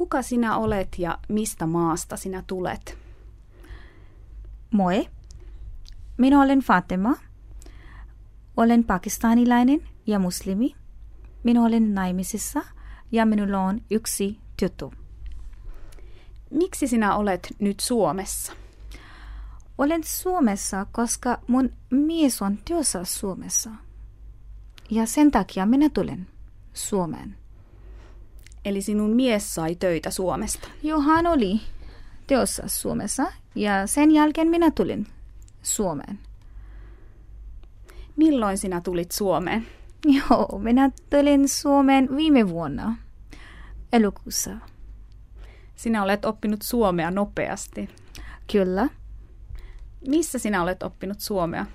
Kuka sinä olet ja mistä maasta sinä tulet? Moi. Minä olen Fatima. Olen pakistanilainen ja muslimi. Minä olen naimisissa ja minulla on yksi tyttö. Miksi sinä olet nyt Suomessa? Olen Suomessa, koska mun mies on työssä Suomessa. Ja sen takia minä tulen Suomeen. Eli sinun mies sai töitä Suomesta? Joo, hän oli työssä Suomessa ja sen jälkeen minä tulin Suomeen. Milloin sinä tulit Suomeen? Joo, minä tulin Suomeen viime vuonna elokuussa. Sinä olet oppinut suomea nopeasti. Kyllä. Missä sinä olet oppinut suomea?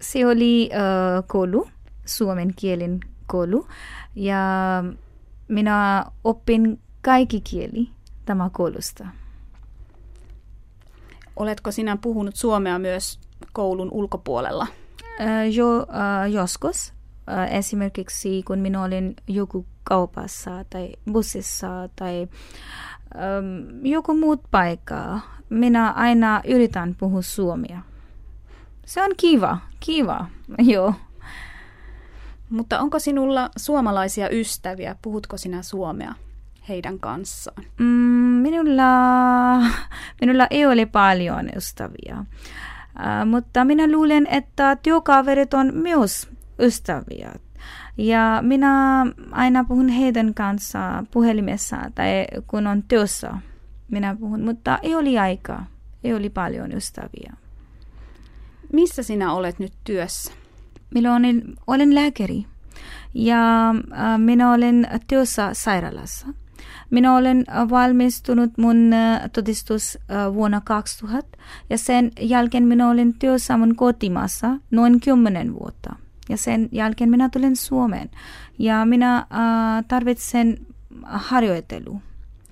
Se oli uh, koulu, suomen kielen koulu. Ja minä oppin kaikki kieli tämä koulusta. Oletko sinä puhunut suomea myös koulun ulkopuolella? Uh, jo, uh, joskus. Uh, esimerkiksi kun minä olin joku kaupassa tai bussissa tai um, joku muut paikkaa, minä aina yritän puhua suomea. Se on kiva, kiva, joo. Mutta onko sinulla suomalaisia ystäviä? Puhutko sinä suomea heidän kanssaan? Mm, minulla, minulla ei ole paljon ystäviä. Uh, mutta minä luulen, että työkaverit on myös ystäviä. Ja minä aina puhun heidän kanssa puhelimessa tai kun on työssä. Minä puhun, mutta ei oli aikaa. Ei oli paljon ystäviä. Missä sinä olet nyt työssä? Minä olen, lääkäri ja äh, minä olen työssä sairaalassa. Minä olen valmistunut mun äh, todistus äh, vuonna 2000 ja sen jälkeen minä olen työssä mun kotimaassa noin kymmenen vuotta. Ja sen jälkeen minä tulen Suomeen ja minä äh, tarvitsen harjoittelu.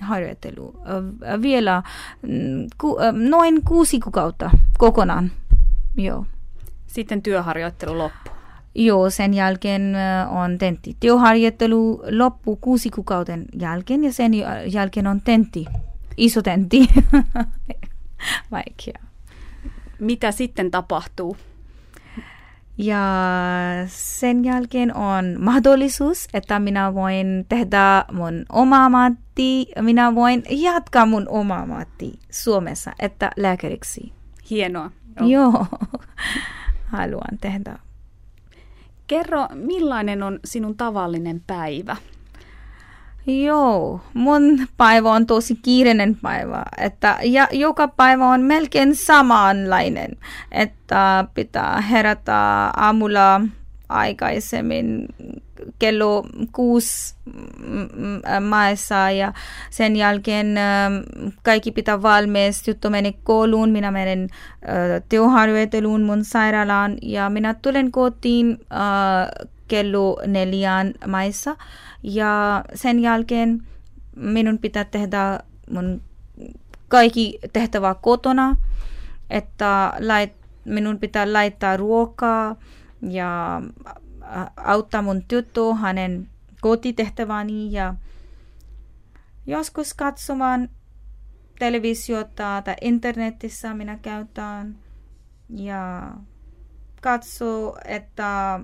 harjoittelu. Äh, vielä mm, ku, äh, noin kuusi kuukautta kokonaan. Joo. Sitten työharjoittelu loppuu. Joo, sen jälkeen on tentti. Työharjoittelu loppuu kuusi kuukauden jälkeen ja sen jälkeen on tentti. Iso tentti. Vaikea. Mitä sitten tapahtuu? Ja sen jälkeen on mahdollisuus, että minä voin tehdä mun oma ammatti, minä voin jatkaa mun oma ammatti Suomessa, että lääkäriksi. Hienoa. Joo, Joo. haluan tehdä. Kerro, millainen on sinun tavallinen päivä? Joo, mun päivä on tosi kiireinen päivä, että ja joka päivä on melkein samanlainen, että pitää herätä aamulla aikaisemmin kello kuusi maissa ja sen jälkeen kaikki pitää valmis. Tyttö meni kouluun, minä menen työharjoitteluun mun sairaalaan ja minä tulen kotiin kello neljään maissa ja sen jälkeen minun pitää tehdä mun kaikki tehtävä kotona, että lait, minun pitää laittaa ruokaa ja auttaa mun tyttö hänen kotitehtäväni ja joskus katsomaan televisiota tai internetissä minä käytän ja katso, että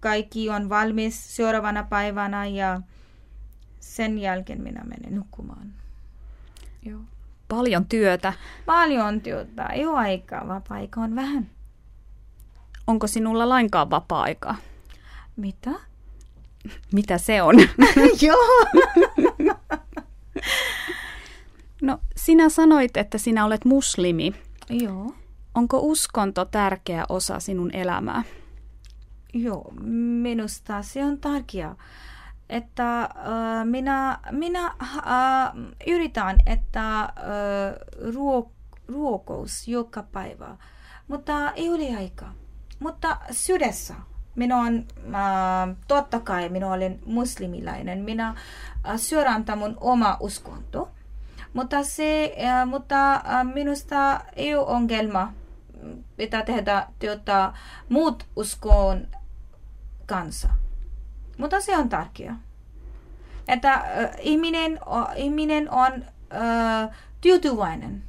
kaikki on valmis seuraavana päivänä ja sen jälkeen minä menen nukkumaan. Joo. Paljon työtä. Paljon työtä. Ei ole aikaa, vapaa-aika on vähän. Onko sinulla lainkaan vapaa-aikaa? Mitä? Mitä se on? Joo. no, sinä sanoit, että sinä olet muslimi. Joo. Onko uskonto tärkeä osa sinun elämää? Joo, minusta se on tärkeää. Että äh, minä, minä äh, yritän, että äh, ruok, ruokous joka päivä, mutta ei ole aikaa. Mutta sydässä minä olen, äh, totta kai minä olen muslimilainen. Minä äh, syörän mun oma uskonto. Mutta, se, äh, mutta äh, minusta ei ole ongelma pitää tehdä työtä muut uskon kanssa. Mutta se on tärkeää. että äh, ihminen, o- ihminen on äh, tyytyväinen,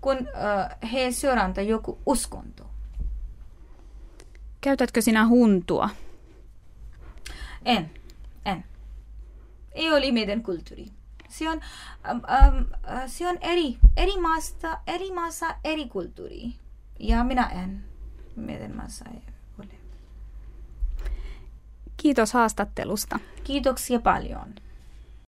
kun äh, he seuranta joku uskonto. Käytätkö sinä huntua? En, en. Ei ole meidän kulttuuri. Se on, ähm, äh, se on eri, eri maasta, eri maassa eri kulttuuri. Ja minä en. Meidän maassa ei ole. Kiitos haastattelusta. Kiitoksia paljon.